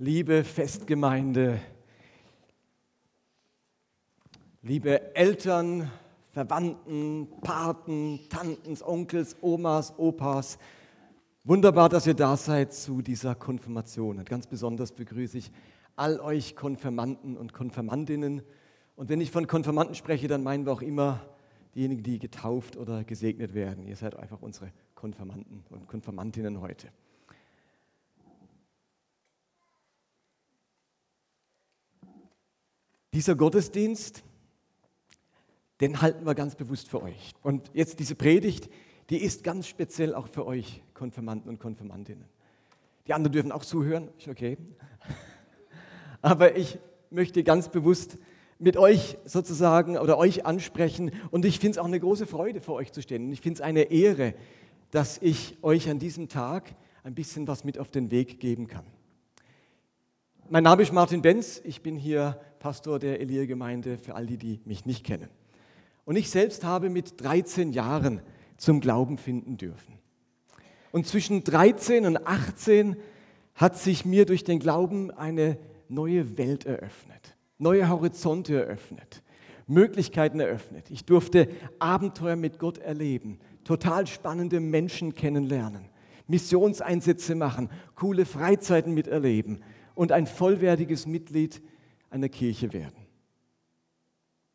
liebe Festgemeinde, liebe Eltern, Verwandten, Paten, Tanten, Onkels, Omas, Opas. Wunderbar, dass ihr da seid zu dieser Konfirmation. Und ganz besonders begrüße ich all euch Konfirmanden und Konfirmandinnen. Und wenn ich von Konfirmanden spreche, dann meinen wir auch immer diejenigen, die getauft oder gesegnet werden. Ihr seid einfach unsere Konfirmanden und Konfirmandinnen heute. Dieser Gottesdienst, den halten wir ganz bewusst für euch. Und jetzt diese Predigt, die ist ganz speziell auch für euch, Konfirmanden und Konfirmandinnen. Die anderen dürfen auch zuhören, ist okay. Aber ich möchte ganz bewusst mit euch sozusagen oder euch ansprechen und ich finde es auch eine große Freude für euch zu stehen. Und ich finde es eine Ehre, dass ich euch an diesem Tag ein bisschen was mit auf den Weg geben kann. Mein Name ist Martin Benz, ich bin hier Pastor der Elia-Gemeinde für all die, die mich nicht kennen. Und ich selbst habe mit 13 Jahren zum Glauben finden dürfen. Und zwischen 13 und 18 hat sich mir durch den Glauben eine neue Welt eröffnet, neue Horizonte eröffnet, Möglichkeiten eröffnet. Ich durfte Abenteuer mit Gott erleben, total spannende Menschen kennenlernen, Missionseinsätze machen, coole Freizeiten miterleben und ein vollwertiges Mitglied einer Kirche werden.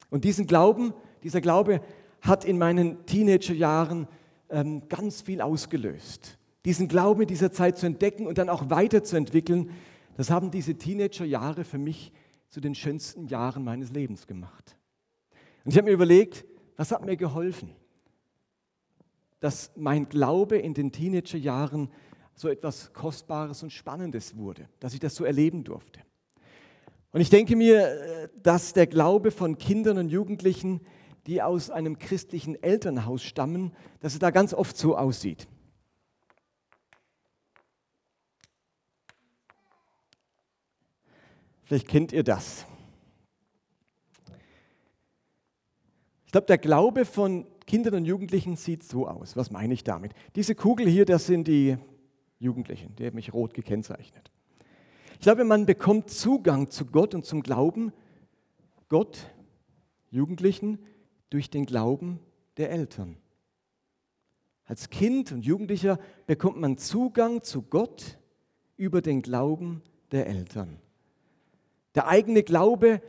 Und diesen Glauben, dieser Glaube hat in meinen Teenagerjahren ähm, ganz viel ausgelöst. Diesen Glauben in dieser Zeit zu entdecken und dann auch weiterzuentwickeln, das haben diese Teenagerjahre für mich zu den schönsten Jahren meines Lebens gemacht. Und ich habe mir überlegt, was hat mir geholfen, dass mein Glaube in den Teenagerjahren so etwas Kostbares und Spannendes wurde, dass ich das so erleben durfte. Und ich denke mir, äh, dass der Glaube von Kindern und Jugendlichen, die aus einem christlichen Elternhaus stammen, dass es da ganz oft so aussieht. Vielleicht kennt ihr das. Ich glaube, der Glaube von Kindern und Jugendlichen sieht so aus. Was meine ich damit? Diese Kugel hier, das sind die Jugendlichen, die haben mich rot gekennzeichnet. Ich glaube, man bekommt Zugang zu Gott und zum Glauben Gott, Jugendlichen, durch den Glauben der Eltern. Als Kind und Jugendlicher bekommt man Zugang zu Gott über den Glauben der Eltern. Der eigene Glaube,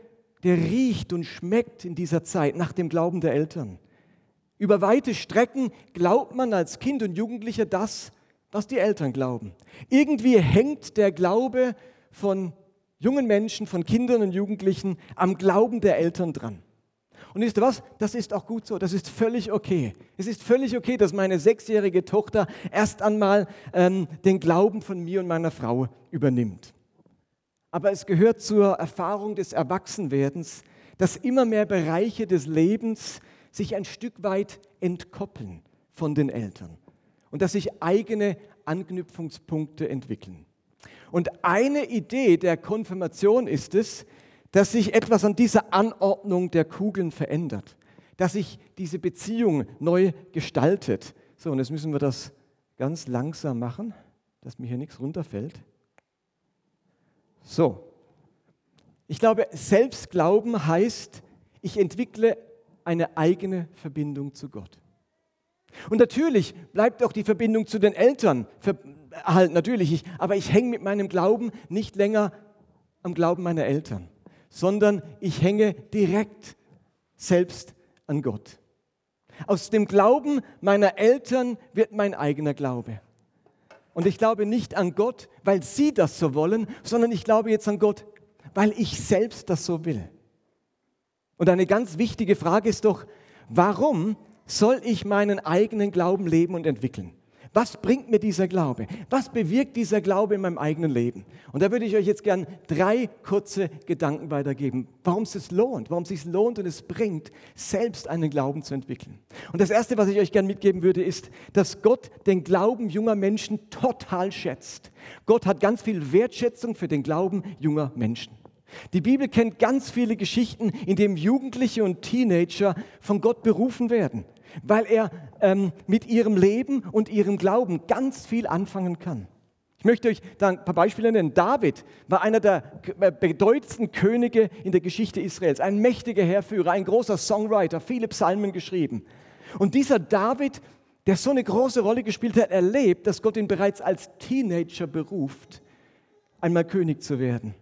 der riecht und schmeckt in dieser Zeit nach dem Glauben der Eltern. Über weite Strecken glaubt man als Kind und Jugendlicher das, was die Eltern glauben. Irgendwie hängt der Glaube von jungen Menschen, von Kindern und Jugendlichen am Glauben der Eltern dran. Und wisst ihr was? Das ist auch gut so. Das ist völlig okay. Es ist völlig okay, dass meine sechsjährige Tochter erst einmal ähm, den Glauben von mir und meiner Frau übernimmt. Aber es gehört zur Erfahrung des Erwachsenwerdens, dass immer mehr Bereiche des Lebens sich ein Stück weit entkoppeln von den Eltern und dass sich eigene Anknüpfungspunkte entwickeln. Und eine Idee der Konfirmation ist es, dass sich etwas an dieser Anordnung der Kugeln verändert, dass sich diese Beziehung neu gestaltet. So, und jetzt müssen wir das ganz langsam machen, dass mir hier nichts runterfällt. So, ich glaube, Selbstglauben heißt, ich entwickle eine eigene Verbindung zu Gott. Und natürlich bleibt auch die Verbindung zu den Eltern erhalten, natürlich, ich, aber ich hänge mit meinem Glauben nicht länger am Glauben meiner Eltern, sondern ich hänge direkt selbst an Gott. Aus dem Glauben meiner Eltern wird mein eigener Glaube. Und ich glaube nicht an Gott, weil sie das so wollen, sondern ich glaube jetzt an Gott, weil ich selbst das so will. Und eine ganz wichtige Frage ist doch, warum soll ich meinen eigenen Glauben leben und entwickeln? Was bringt mir dieser Glaube? Was bewirkt dieser Glaube in meinem eigenen Leben? Und da würde ich euch jetzt gern drei kurze Gedanken weitergeben, warum es sich lohnt, warum es sich lohnt und es bringt, selbst einen Glauben zu entwickeln. Und das erste, was ich euch gern mitgeben würde, ist, dass Gott den Glauben junger Menschen total schätzt. Gott hat ganz viel Wertschätzung für den Glauben junger Menschen. Die Bibel kennt ganz viele Geschichten, in denen Jugendliche und Teenager von Gott berufen werden weil er ähm, mit ihrem Leben und ihrem Glauben ganz viel anfangen kann. Ich möchte euch da ein paar Beispiele nennen. David war einer der bedeutendsten Könige in der Geschichte Israels, ein mächtiger Herrführer, ein großer Songwriter, viele Psalmen geschrieben. Und dieser David, der so eine große Rolle gespielt hat, erlebt, dass Gott ihn bereits als Teenager beruft, einmal König zu werden.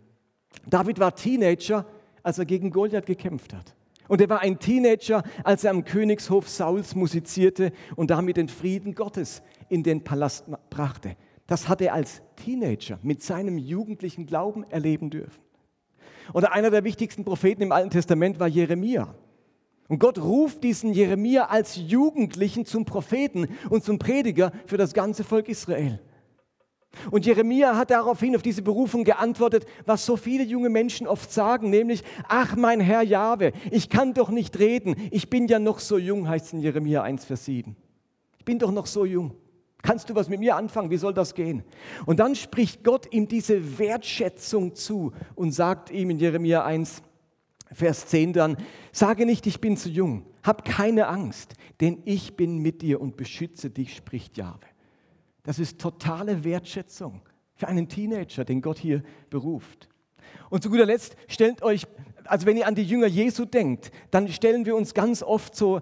David war Teenager, als er gegen Goliath gekämpft hat. Und er war ein Teenager, als er am Königshof Sauls musizierte und damit den Frieden Gottes in den Palast brachte. Das hat er als Teenager mit seinem jugendlichen Glauben erleben dürfen. Oder einer der wichtigsten Propheten im Alten Testament war Jeremia. Und Gott ruft diesen Jeremia als Jugendlichen zum Propheten und zum Prediger für das ganze Volk Israel. Und Jeremia hat daraufhin auf diese Berufung geantwortet, was so viele junge Menschen oft sagen, nämlich, ach mein Herr Jahwe, ich kann doch nicht reden, ich bin ja noch so jung, heißt es in Jeremia 1, Vers 7. Ich bin doch noch so jung. Kannst du was mit mir anfangen? Wie soll das gehen? Und dann spricht Gott ihm diese Wertschätzung zu und sagt ihm in Jeremia 1, Vers 10 dann, sage nicht, ich bin zu jung, hab keine Angst, denn ich bin mit dir und beschütze dich, spricht Jahwe. Das ist totale Wertschätzung für einen Teenager, den Gott hier beruft. Und zu guter Letzt, stellt euch, also wenn ihr an die Jünger Jesu denkt, dann stellen wir uns ganz oft so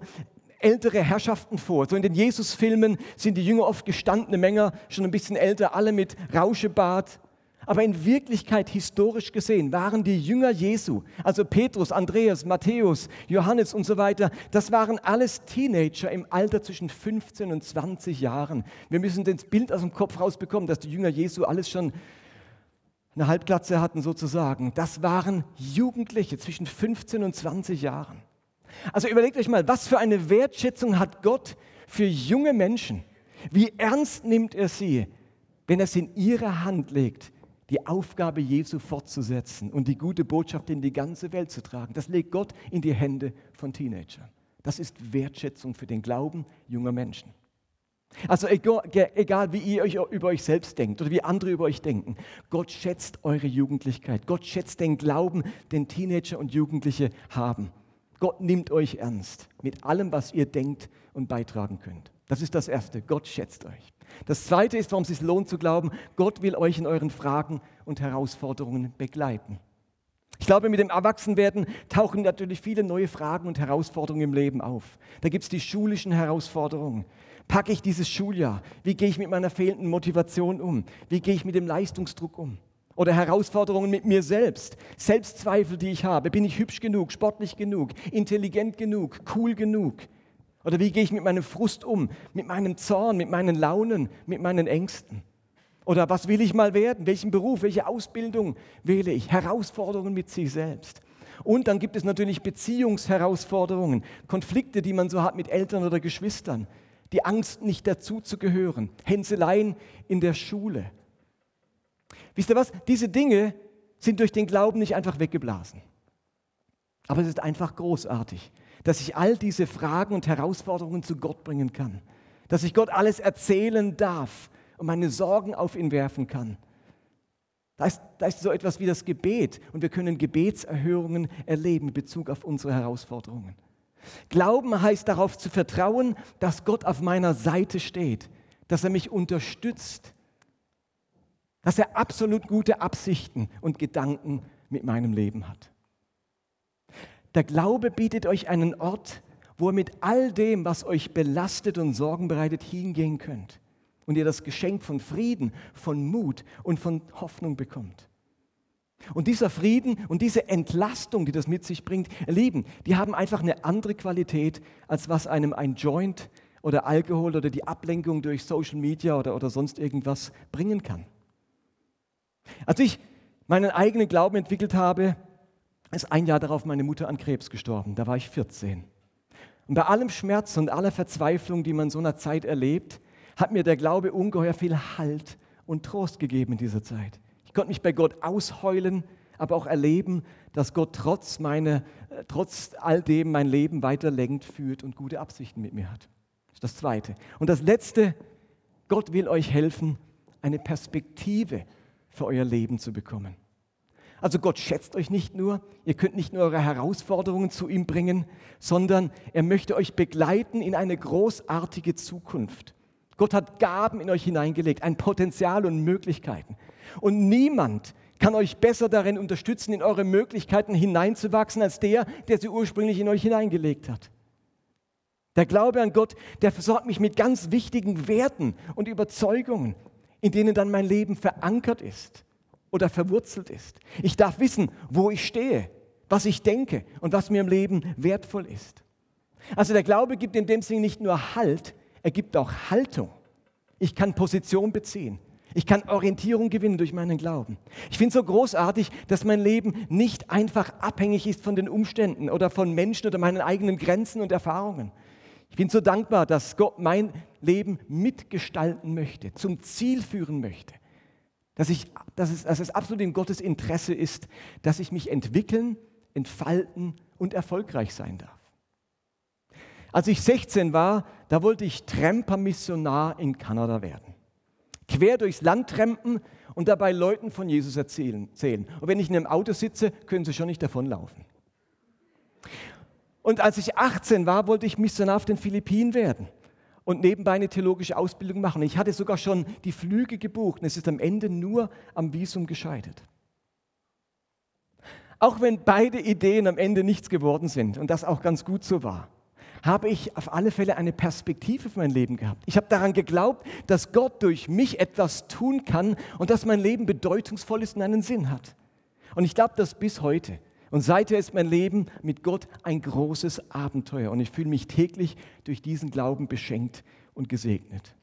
ältere Herrschaften vor. So in den Jesus-Filmen sind die Jünger oft gestandene Männer, schon ein bisschen älter, alle mit Rauschebart, aber in Wirklichkeit, historisch gesehen, waren die Jünger Jesu, also Petrus, Andreas, Matthäus, Johannes und so weiter, das waren alles Teenager im Alter zwischen 15 und 20 Jahren. Wir müssen das Bild aus dem Kopf rausbekommen, dass die Jünger Jesu alles schon eine Halbglatze hatten sozusagen. Das waren Jugendliche zwischen 15 und 20 Jahren. Also überlegt euch mal, was für eine Wertschätzung hat Gott für junge Menschen? Wie ernst nimmt er sie, wenn er es in ihre Hand legt, die Aufgabe Jesu fortzusetzen und die gute Botschaft in die ganze Welt zu tragen. Das legt Gott in die Hände von Teenagern. Das ist Wertschätzung für den Glauben junger Menschen. Also egal, wie ihr euch über euch selbst denkt oder wie andere über euch denken, Gott schätzt eure Jugendlichkeit. Gott schätzt den Glauben, den Teenager und Jugendliche haben. Gott nimmt euch ernst mit allem, was ihr denkt und beitragen könnt. Das ist das Erste. Gott schätzt euch. Das Zweite ist, warum es sich lohnt zu glauben, Gott will euch in euren Fragen und Herausforderungen begleiten. Ich glaube, mit dem Erwachsenwerden tauchen natürlich viele neue Fragen und Herausforderungen im Leben auf. Da gibt es die schulischen Herausforderungen. Packe ich dieses Schuljahr? Wie gehe ich mit meiner fehlenden Motivation um? Wie gehe ich mit dem Leistungsdruck um? Oder Herausforderungen mit mir selbst, Selbstzweifel, die ich habe. Bin ich hübsch genug, sportlich genug, intelligent genug, cool genug? Oder wie gehe ich mit meinem Frust um, mit meinem Zorn, mit meinen Launen, mit meinen Ängsten? Oder was will ich mal werden? Welchen Beruf, welche Ausbildung wähle ich? Herausforderungen mit sich selbst. Und dann gibt es natürlich Beziehungsherausforderungen, Konflikte, die man so hat mit Eltern oder Geschwistern, die Angst, nicht dazuzugehören, Hänseleien in der Schule. Wisst ihr was? Diese Dinge sind durch den Glauben nicht einfach weggeblasen. Aber es ist einfach großartig dass ich all diese Fragen und Herausforderungen zu Gott bringen kann, dass ich Gott alles erzählen darf und meine Sorgen auf ihn werfen kann. Da ist, da ist so etwas wie das Gebet und wir können Gebetserhörungen erleben in Bezug auf unsere Herausforderungen. Glauben heißt darauf zu vertrauen, dass Gott auf meiner Seite steht, dass er mich unterstützt, dass er absolut gute Absichten und Gedanken mit meinem Leben hat. Der Glaube bietet euch einen Ort, wo ihr mit all dem, was euch belastet und Sorgen bereitet, hingehen könnt und ihr das Geschenk von Frieden, von Mut und von Hoffnung bekommt. Und dieser Frieden und diese Entlastung, die das mit sich bringt, Lieben, die haben einfach eine andere Qualität, als was einem ein Joint oder Alkohol oder die Ablenkung durch Social Media oder, oder sonst irgendwas bringen kann. Als ich meinen eigenen Glauben entwickelt habe, ist ein Jahr darauf meine Mutter an Krebs gestorben. Da war ich 14. Und bei allem Schmerz und aller Verzweiflung, die man in so einer Zeit erlebt, hat mir der Glaube ungeheuer viel Halt und Trost gegeben in dieser Zeit. Ich konnte mich bei Gott ausheulen, aber auch erleben, dass Gott trotz, meine, äh, trotz all dem mein Leben weiter lenkt, führt und gute Absichten mit mir hat. Das ist das Zweite. Und das Letzte, Gott will euch helfen, eine Perspektive für euer Leben zu bekommen. Also Gott schätzt euch nicht nur, ihr könnt nicht nur eure Herausforderungen zu ihm bringen, sondern er möchte euch begleiten in eine großartige Zukunft. Gott hat Gaben in euch hineingelegt, ein Potenzial und Möglichkeiten. Und niemand kann euch besser darin unterstützen, in eure Möglichkeiten hineinzuwachsen, als der, der sie ursprünglich in euch hineingelegt hat. Der Glaube an Gott, der versorgt mich mit ganz wichtigen Werten und Überzeugungen, in denen dann mein Leben verankert ist oder verwurzelt ist. Ich darf wissen, wo ich stehe, was ich denke und was mir im Leben wertvoll ist. Also der Glaube gibt in dem Sinne nicht nur Halt, er gibt auch Haltung. Ich kann Position beziehen. Ich kann Orientierung gewinnen durch meinen Glauben. Ich finde es so großartig, dass mein Leben nicht einfach abhängig ist von den Umständen oder von Menschen oder meinen eigenen Grenzen und Erfahrungen. Ich bin so dankbar, dass Gott mein Leben mitgestalten möchte, zum Ziel führen möchte. Dass, ich, dass, es, dass es absolut in Gottes Interesse ist, dass ich mich entwickeln, entfalten und erfolgreich sein darf. Als ich 16 war, da wollte ich Tremper-Missionar in Kanada werden. Quer durchs Land trampen und dabei Leuten von Jesus erzählen. Und wenn ich in einem Auto sitze, können sie schon nicht davonlaufen. Und als ich 18 war, wollte ich Missionar auf den Philippinen werden und nebenbei eine theologische Ausbildung machen. Ich hatte sogar schon die Flüge gebucht und es ist am Ende nur am Visum gescheitert. Auch wenn beide Ideen am Ende nichts geworden sind und das auch ganz gut so war, habe ich auf alle Fälle eine Perspektive für mein Leben gehabt. Ich habe daran geglaubt, dass Gott durch mich etwas tun kann und dass mein Leben bedeutungsvoll ist und einen Sinn hat. Und ich glaube das bis heute. Und seither ist mein Leben mit Gott ein großes Abenteuer und ich fühle mich täglich durch diesen Glauben beschenkt und gesegnet.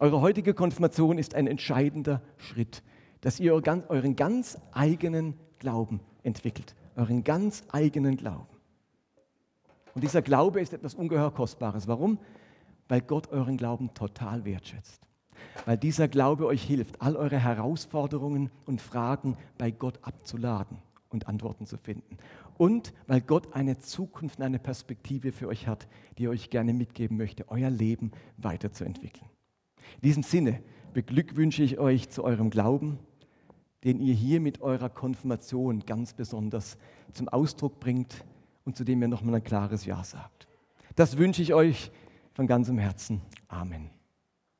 Eure heutige Konfirmation ist ein entscheidender Schritt, dass ihr euren ganz eigenen Glauben entwickelt, euren ganz eigenen Glauben. Und dieser Glaube ist etwas ungeheuer Kostbares. Warum? Weil Gott euren Glauben total wertschätzt. Weil dieser Glaube euch hilft, all eure Herausforderungen und Fragen bei Gott abzuladen und Antworten zu finden. Und weil Gott eine Zukunft und eine Perspektive für euch hat, die er euch gerne mitgeben möchte, euer Leben weiterzuentwickeln. In diesem Sinne beglückwünsche ich euch zu eurem Glauben, den ihr hier mit eurer Konfirmation ganz besonders zum Ausdruck bringt und zu dem ihr nochmal ein klares Ja sagt. Das wünsche ich euch von ganzem Herzen. Amen.